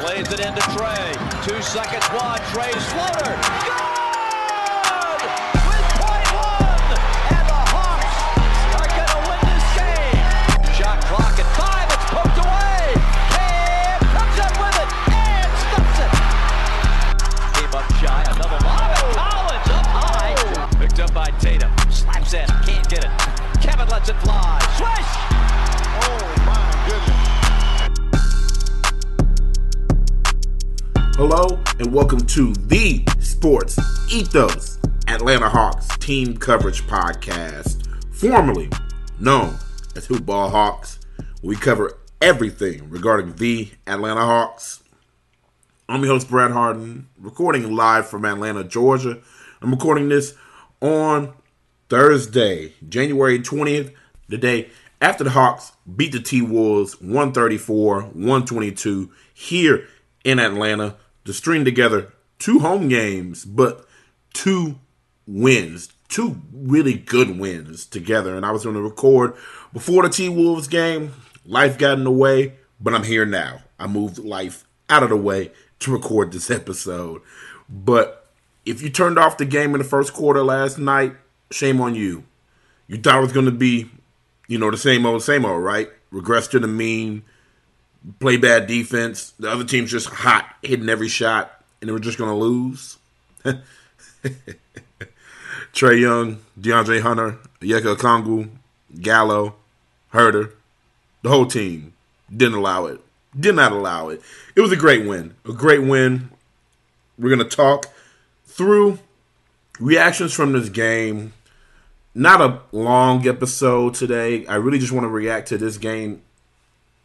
Plays it into Trae. Two seconds, one. Trae's floater. Good! With point one! And the Hawks are going to win this game. Shot clock at five. It's poked away. Cam comes up with it and stops it. Came up shy. Another lob. And Collins up high. Picked up by Tatum. Slaps in. Can't get it. Kevin lets it fly. Swish! Oh Hello and welcome to the Sports Ethos Atlanta Hawks Team Coverage Podcast, formerly known as Hoopball Hawks. We cover everything regarding the Atlanta Hawks. I'm your host, Brad Jarrett, recording live from Atlanta, Georgia. I'm recording this on Thursday, January 20th, the day after the Hawks beat the T Wolves 134 122 here in Atlanta to string together two home games, but two wins, two really good wins together. And I was going to record before the T Wolves game. Life got in the way, but I'm here now. I moved life out of the way to record this episode. But if you turned off the game in the first quarter last night, shame on you. You thought it was going to be, you know, the same old, same old, right? Regress to the mean, play bad defense. The other team's just hot, hitting every shot, and they were just going to lose. Trae Young, DeAndre Hunter, Yeka Okongwu, Gallo, Huerter, the whole team didn't allow it. Did not allow it. It was a great win. A great win. We're going to talk through reactions from this game. Not a long episode today. I really just want to react to this game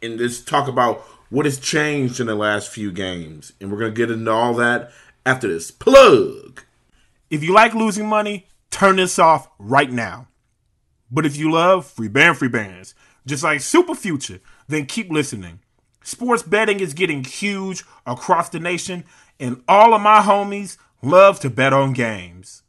and just talk about what has changed in the last few games. And we're going to get into all that after this plug. If you like losing money, turn this off right now. But if you love free band, free bands, just like Super Future, then keep listening. Sports betting is getting huge across the nation, and all of my homies love to bet on games.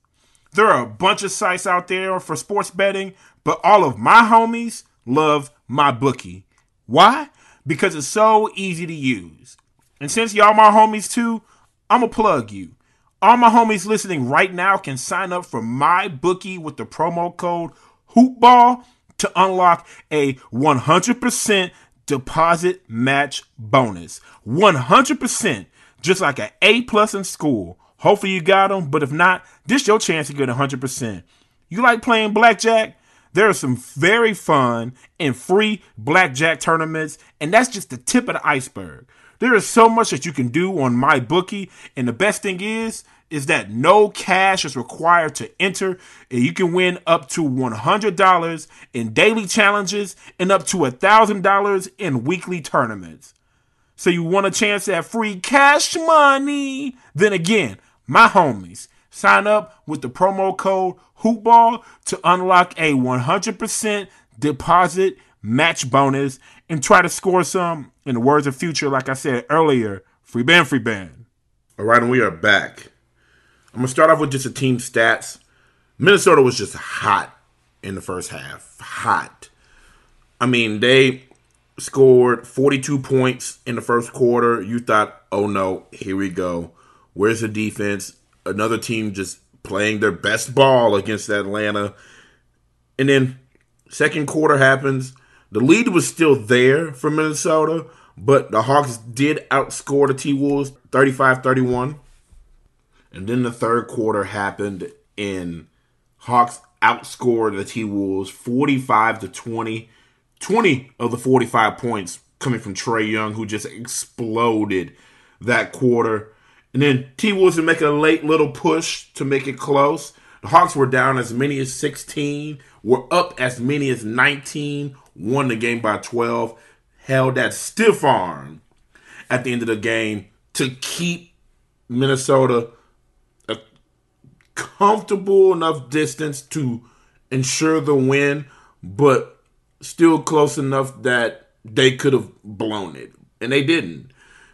There are a bunch of sites out there for sports betting, but all of my homies love MyBookie. Why? Because it's so easy to use. And since y'all my homies too, I'm going to plug you. All my homies listening right now can sign up for MyBookie with the promo code HOOPBALL to unlock a 100% deposit match bonus. 100%, just like an A plus in school. Hopefully you got them, but if not, this your chance to get 100%. You like playing blackjack? There are some very fun and free blackjack tournaments, and that's just the tip of the iceberg. There is so much that you can do on MyBookie, and the best thing is is that no cash is required to enter, and you can win up to $100 in daily challenges and up to $1,000 in weekly tournaments. So you want a chance at free cash money? Then again, my homies, sign up with the promo code HOOPBALL to unlock a 100% deposit match bonus and try to score some, in the words of Future, like I said earlier, free band, free band. All right, and we are back. I'm going to start off with just the team stats. Minnesota was just hot in the first half. Hot. I mean, they scored 42 points in the first quarter. You thought, oh no, here we go. Where's the defense? Another team just playing their best ball against Atlanta. And then second quarter happens. The lead was still there for Minnesota, but the Hawks did outscore the T Wolves 35 31. And then the third quarter happened, and Hawks outscored the T Wolves 45 to 20. 20 of the 45 points coming from Trae Young, who just exploded that quarter. And then T Wolves would make a late little push to make it close. The Hawks were down as many as 16, were up as many as 19, won the game by 12, held that stiff arm at the end of the game to keep Minnesota a comfortable enough distance to ensure the win, but still close enough that they could have blown it. And they didn't.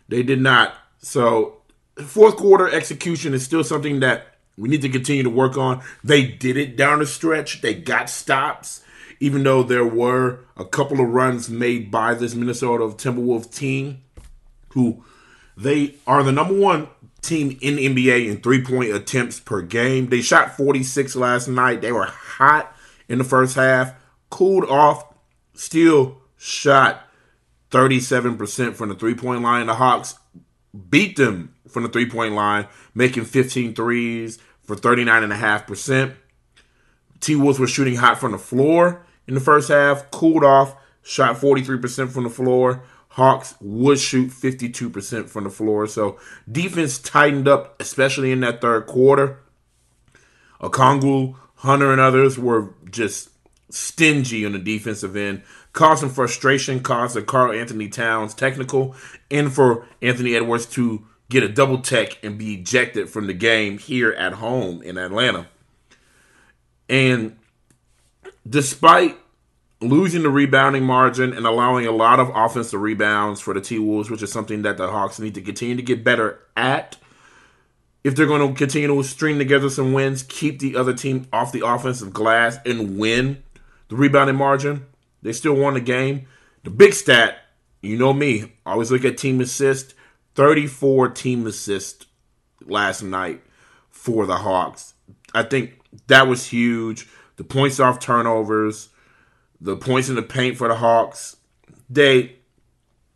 They did not. So, fourth quarter execution is still something that we need to continue to work on. They did it down the stretch. They got stops, even though there were a couple of runs made by this Minnesota Timberwolves team who They are the number one team in NBA in three point attempts per game. They shot 46 last night. They were hot in the first half, cooled off, still shot 37% from the three point line. The Hawks beat them from the three point line, making 15 threes for 39.5%. T Wolves were shooting hot from the floor in the first half, cooled off, shot 43% from the floor. Hawks would shoot 52% from the floor. So defense tightened up, especially in that third quarter. Okongwu, Hunter, and others were just stingy on the defensive end, causing frustration, causing Karl-Anthony Towns technical, and for Anthony Edwards to get a double tech and be ejected from the game here at home in Atlanta. And despite losing the rebounding margin and allowing a lot of offensive rebounds for the T Wolves, which is something that the Hawks need to continue to get better at. If they're going to continue to string together some wins, keep the other team off the offensive glass, and win the rebounding margin, they still won the game. The big stat, you know me, always look at team assist. 34 team assist last night for the Hawks. I think that was huge. The points off turnovers, the points in the paint for the Hawks, they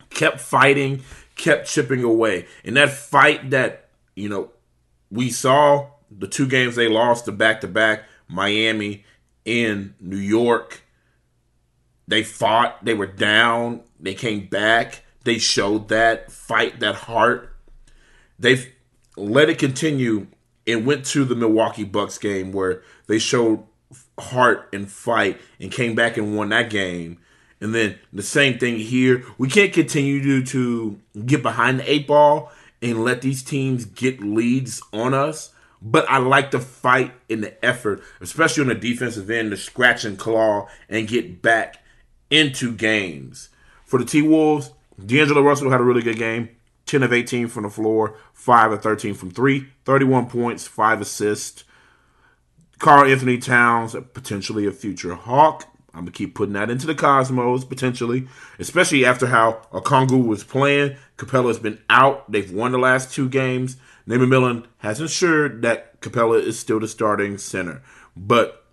kept fighting, kept chipping away. And that fight that, you know, we saw the two games they lost the back to back, Miami and New York. They fought, they were down, they came back, they showed that fight, that heart. They've let it continue and went to the Milwaukee Bucks game where they showed heart and fight and came back and won that game. And then the same thing here. We can't continue to, to get behind the eight ball and let these teams get leads on us. But I like the fight and the effort, especially on the defensive end, to scratch and claw and get back into games. For the T Wolves, D'Angelo Russell had a really good game. 10 of 18 from the floor, 5 of 13 from 3, 31 points, 5 assists. Karl-Anthony Towns, potentially a future Hawk. I'm going to keep putting that into the cosmos, potentially, especially after how Okongwu was playing. Capela's been out. They've won the last two games. Nate McMillan has ensured that Capela is still the starting center. But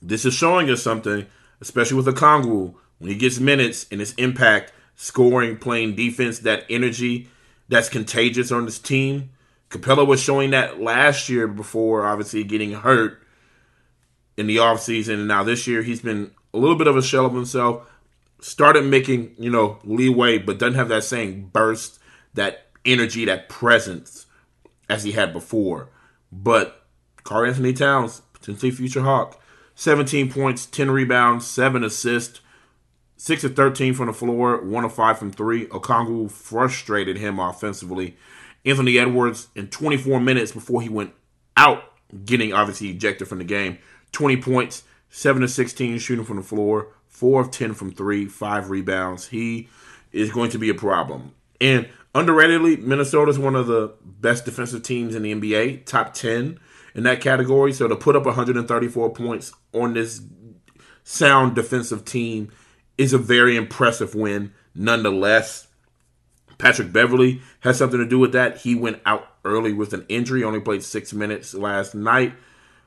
this is showing us something, especially with Okongwu, when he gets minutes and his impact, scoring, playing defense, that energy that's contagious on this team. Capela was showing that last year before obviously getting hurt in the offseason. And now this year he's been a little bit of a shell of himself. Started making, you know, leeway, but doesn't have that same burst, that energy, that presence as he had before. But Karl-Anthony Towns, potentially future Hawk, 17 points, 10 rebounds, 7 assists, 6 of 13 from the floor, 1 of 5 from 3. Okongwu frustrated him offensively. Anthony Edwards in 24 minutes before he went out, getting obviously ejected from the game. 20 points, 7 of 16 shooting from the floor, 4 of 10 from 3, 5 rebounds. He is going to be a problem. And underratedly, Minnesota is one of the best defensive teams in the NBA, top 10 in that category. So to put up 134 points on this sound defensive team is a very impressive win nonetheless. Patrick Beverley has something to do with that. He went out early with an injury, only played six minutes last night.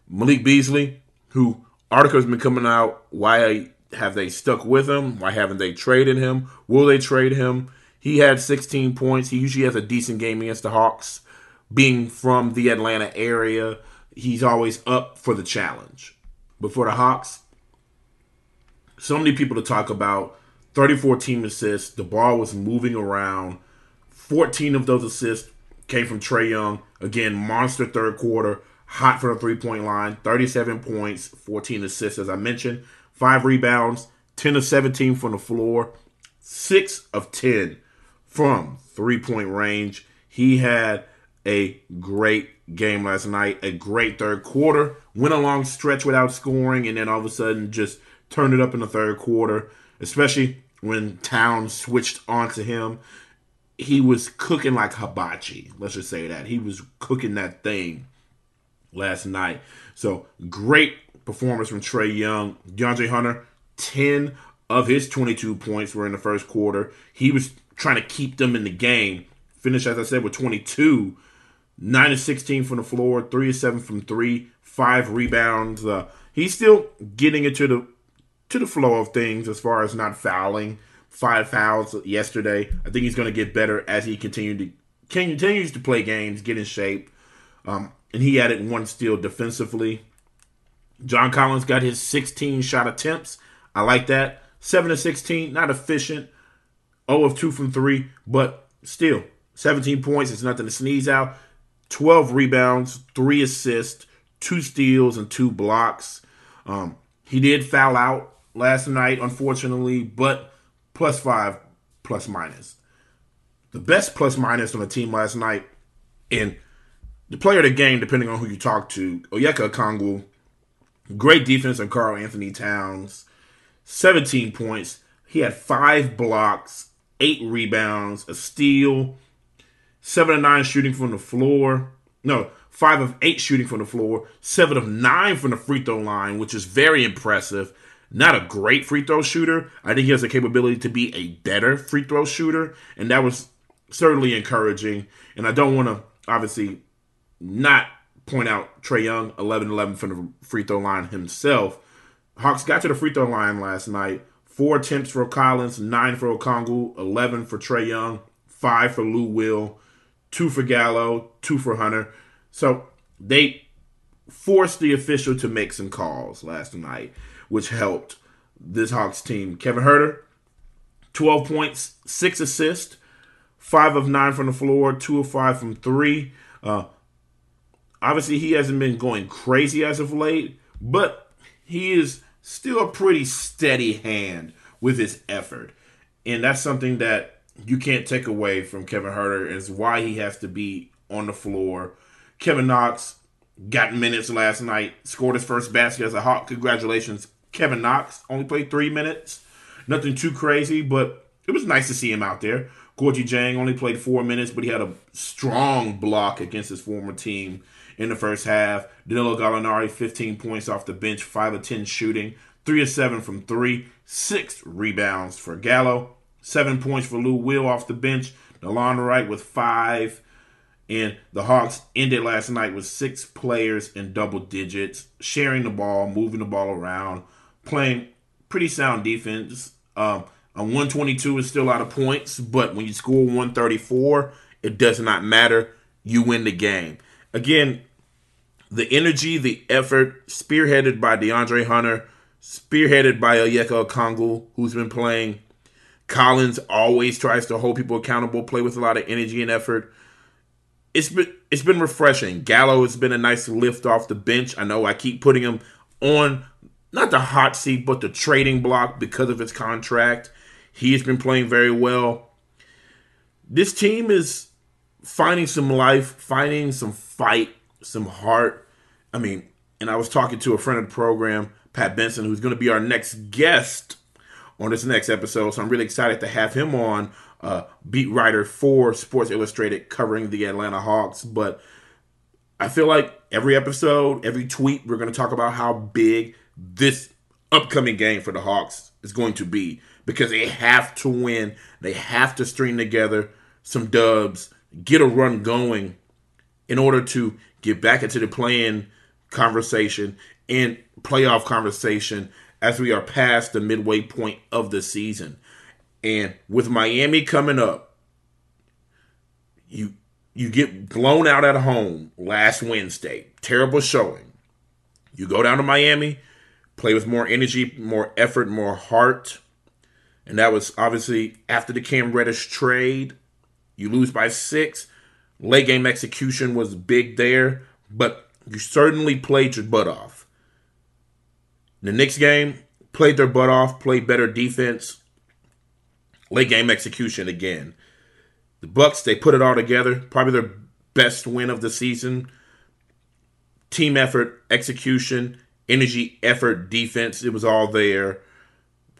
Malik Beasley, who articles been coming out, why have they stuck with him? Why haven't they traded him? Will they trade him? He had 16 points. He usually has a decent game against the Hawks. Being from the Atlanta area, he's always up for the challenge. But for the Hawks, so many people to talk about 34 team assists. The ball was moving around. 14 of those assists came from Trae Young. Again, monster third quarter, hot for the three point line. 37 points, 14 assists, as I mentioned. Five rebounds, 10 of 17 from the floor, 6 of 10 from three point range. He had a great game last night, a great third quarter. Went a long stretch without scoring, and then all of a sudden just turned it up in the third quarter, especially when Town switched onto him. He was cooking like hibachi. Let's just say that. He was cooking that thing last night. So great performance from Trae Young. DeAndre Hunter, 10 of his 22 points were in the first quarter. He was trying to keep them in the game finished, as I said, with 22, 9 to 16 from the floor, 3 to 7 from 3, 5 rebounds. Uh, he's still getting into the to the flow of things as far as not fouling. Five fouls yesterday. I think he's going to get better as he continued to continues to play games, get in shape. Um, and he added one steal defensively. John Collins got his 16 shot attempts. I like that. 7 to 16, not efficient. 0 of 2 from 3, but still 17 points is nothing to sneeze out. 12 rebounds, 3 assists, 2 steals, and 2 blocks. Um, he did foul out last night, unfortunately, but plus 5, plus minus. The best plus minus on the team last night, and the player of the game, depending on who you talk to, Onyeka Okongwu, great defense on Karl-Anthony Towns, 17 points. He had five blocks, eight rebounds, a steal, seven of nine shooting from the floor. No, five of eight shooting from the floor, seven of nine from the free throw line, which is very impressive. Not a great free throw shooter. I think he has the capability to be a better free throw shooter, and that was certainly encouraging. And I don't want to obviously not point out Trae Young, 11 11 from the free throw line himself. Hawks got to the free throw line last night. Four attempts for Collins, nine for Okongwu, 11 for Trae Young, five for Lou Will, two for Gallo, two for Hunter. So they forced the official to make some calls last night, which helped this Hawks team. Kevin Huerter, 12 points, six assists, five of nine from the floor, two of five from three. Uh, obviously, he hasn't been going crazy as of late, but he is still a pretty steady hand with his effort. And that's something that you can't take away from Kevin Huerter is why he has to be on the floor. Kevin Knox got minutes last night, scored his first basket as a Hawk. Congratulations, Kevin Knox. Only played three minutes. Nothing too crazy, but it was nice to see him out there. Gorgui Dieng only played four minutes, but he had a strong block against his former team in the first half. Danilo Gallinari, 15 points off the bench, 5 of 10 shooting, 3 of 7 from 3, 6 rebounds for Gallo, 7 points for Lou Will off the bench, Delon Wright with 5. And the Hawks ended last night with six players in double digits, sharing the ball, moving the ball around, playing pretty sound defense. Um, a 122 is still lot of points, but when you score 134, it does not matter. You win the game. Again, the energy, the effort, spearheaded by DeAndre Hunter, spearheaded by Onyeka Okongwu, who's been playing. Collins always tries to hold people accountable, play with a lot of energy and effort. It's been it's been refreshing. Gallo has been a nice lift off the bench. I know I keep putting him on not the hot seat, but the trading block because of his contract. He has been playing very well. This team is finding some life, finding some fight, some heart. I mean, and I was talking to a friend of the program, Pat Benson, who's going to be our next guest on this next episode. So I'm really excited to have him on, uh, beat writer for Sports Illustrated covering the Atlanta Hawks. But I feel like every episode, every tweet, we're going to talk about how big this upcoming game for the Hawks is going to be because they have to win. They have to string together some dubs, get a run going in order to get back into the playing conversation and playoff conversation as we are past the midway point of the season. And with Miami coming up, you you get blown out at home last Wednesday. Terrible showing. You go down to Miami, play with more energy, more effort, more heart. And that was obviously after the Cam Reddish trade. You lose by six. Late game execution was big there, but you certainly played your butt off. The next game, played their butt off, played better defense. Late game execution again. The Bucks, they put it all together. Probably their best win of the season. Team effort, execution, energy, effort, defense. It was all there.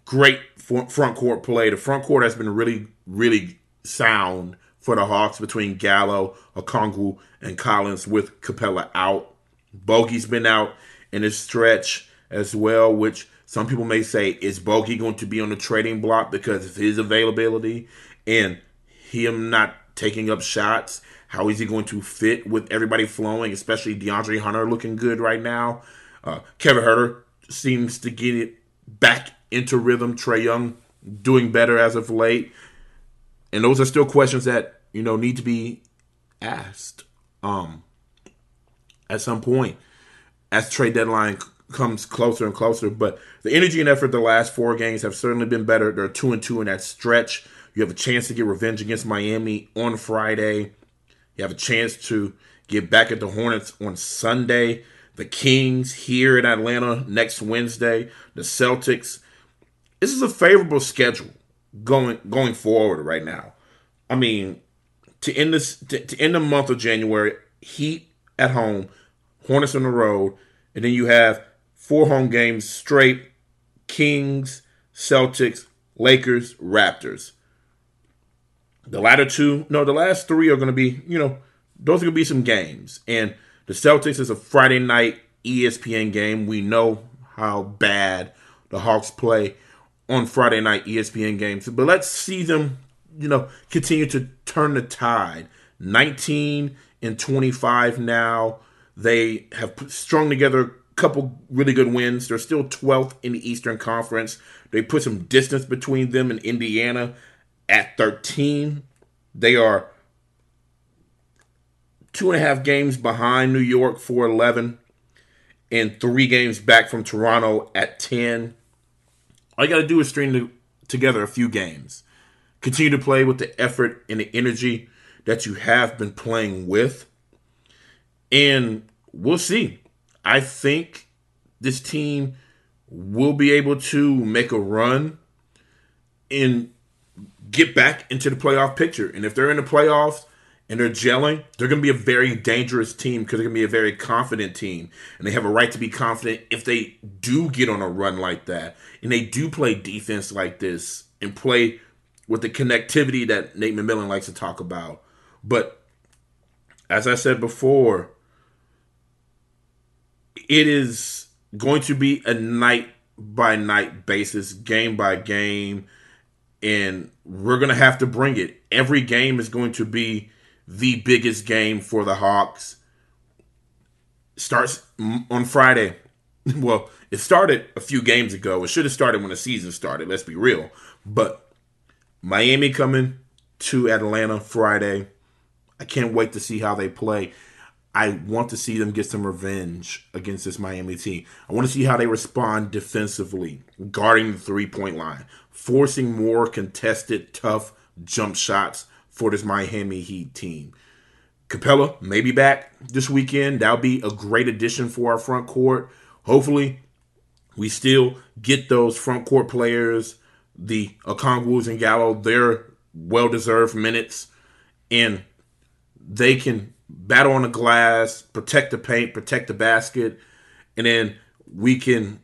Great front court play. The front court has been really, really sound for the Hawks between Gallo, Okongwu, and Collins with Capela out. Bogi's been out in his stretch as well, which some people may say is Bogi going to be on the trading block because of his availability and him not taking up shots? How is he going to fit with everybody flowing, especially DeAndre Hunter looking good right now? Uh, Kevin Huerter seems to get it back into rhythm. Trae Young doing better as of late. And those are still questions that, you know, need to be asked um, at some point as trade deadline comes closer and closer. But the energy and effort the last four games have certainly been better. They're two and two in that stretch. You have a chance to get revenge against Miami on Friday. You have a chance to get back at the Hornets on Sunday. The Kings here in Atlanta next Wednesday. The Celtics. This is a favorable schedule going going forward right now. I mean, to end this to, to end the month of January, Heat at home, Hornets on the road, and then you have four home games straight: Kings, Celtics, Lakers, Raptors. The latter two, no, the last three are going to be, you know, those are going to be some games. And the Celtics is a Friday night ESPN game. We know how bad the Hawks play on Friday night ESPN games. But let's see them, you know, continue to turn the tide. 19 and 25 now. They have strung together couple really good wins. They're still 12th in the Eastern Conference. They put some distance between them and Indiana at 13. They are two and a half games behind New York for 11 and three games back from Toronto at 10. All you got to do is string together a few games. Continue to play with the effort and the energy that you have been playing with. And we'll see. I think this team will be able to make a run and get back into the playoff picture. And if they're in the playoffs and they're gelling, they're going to be a very dangerous team because they're going to be a very confident team. And they have a right to be confident if they do get on a run like that and they do play defense like this and play with the connectivity that Nate McMillan likes to talk about. But as I said before, it is going to be a night by night basis, game by game, and we're going to have to bring it. Every game is going to be the biggest game for the Hawks. Starts on Friday. Well, it started a few games ago. It should have started when the season started, let's be real. But Miami coming to Atlanta Friday. I can't wait to see how they play. I want to see them get some revenge against this Miami team. I want to see how they respond defensively, guarding the three point line, forcing more contested, tough jump shots for this Miami Heat team. Capela may be back this weekend. That'll be a great addition for our front court. Hopefully, we still get those front court players, the Okongwus and Gallo, their well deserved minutes, and they can battle on the glass, protect the paint, protect the basket, and then we can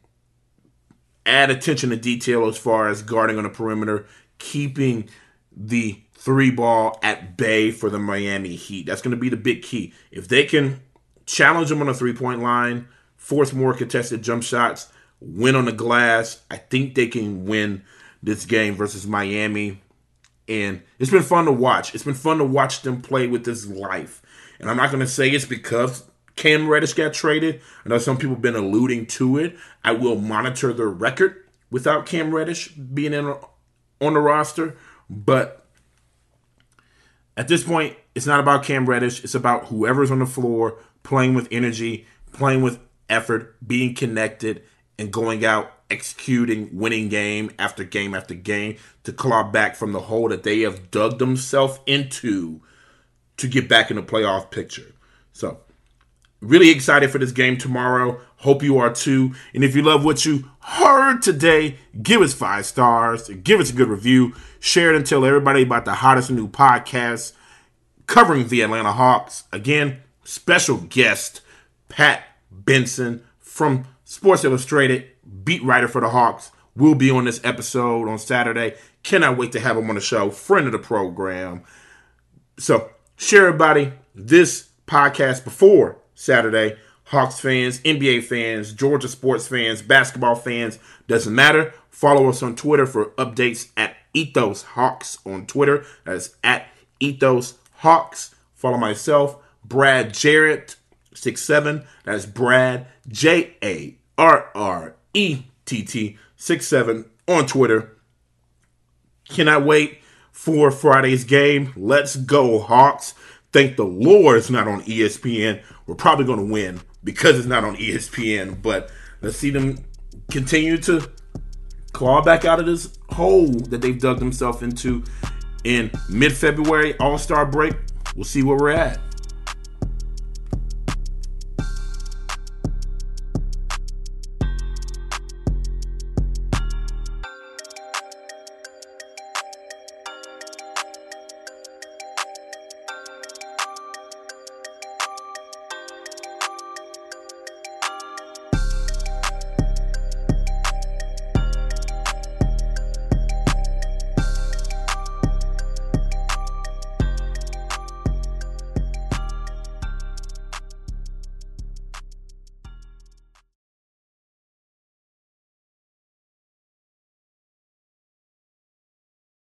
add attention to detail as far as guarding on the perimeter, keeping the three ball at bay for the Miami Heat. That's going to be the big key. If they can challenge them on the three point line, force more contested jump shots, win on the glass, I think they can win this game versus Miami. And it's been fun to watch. It's been fun to watch them play with this life. And I'm not going to say it's because Cam Reddish got traded. I know some people have been alluding to it. I will monitor their record without Cam Reddish being in on the roster. But at this point, it's not about Cam Reddish. It's about whoever's on the floor playing with energy, playing with effort, being connected, and going out executing, winning game after game after game to claw back from the hole that they have dug themselves into to get back in the playoff picture. So, really excited for this game tomorrow. Hope you are too. And if you love what you heard today, give us five stars, give us a good review, share it and tell everybody about the hottest new podcast covering the Atlanta Hawks. Again, special guest Pat Benson from Sports Illustrated, beat writer for the Hawks, will be on this episode on Saturday. Cannot wait to have him on the show, friend of the program. So, share everybody this podcast before Saturday. Hawks fans, NBA fans, Georgia sports fans, basketball fans, doesn't matter. Follow us on Twitter for updates at Ethos Hawks on Twitter. That's at Ethos Hawks. Follow myself, Brad Jarrett, six seven. That's Brad J A R R E T T six seven on Twitter. Cannot wait for Friday's game. Let's go, Hawks. Thank the Lord it's not on ESPN. We're probably going to win because it's not on ESPN, but let's see them continue to claw back out of this hole that they've dug themselves into in mid February, All Star break. We'll see where we're at.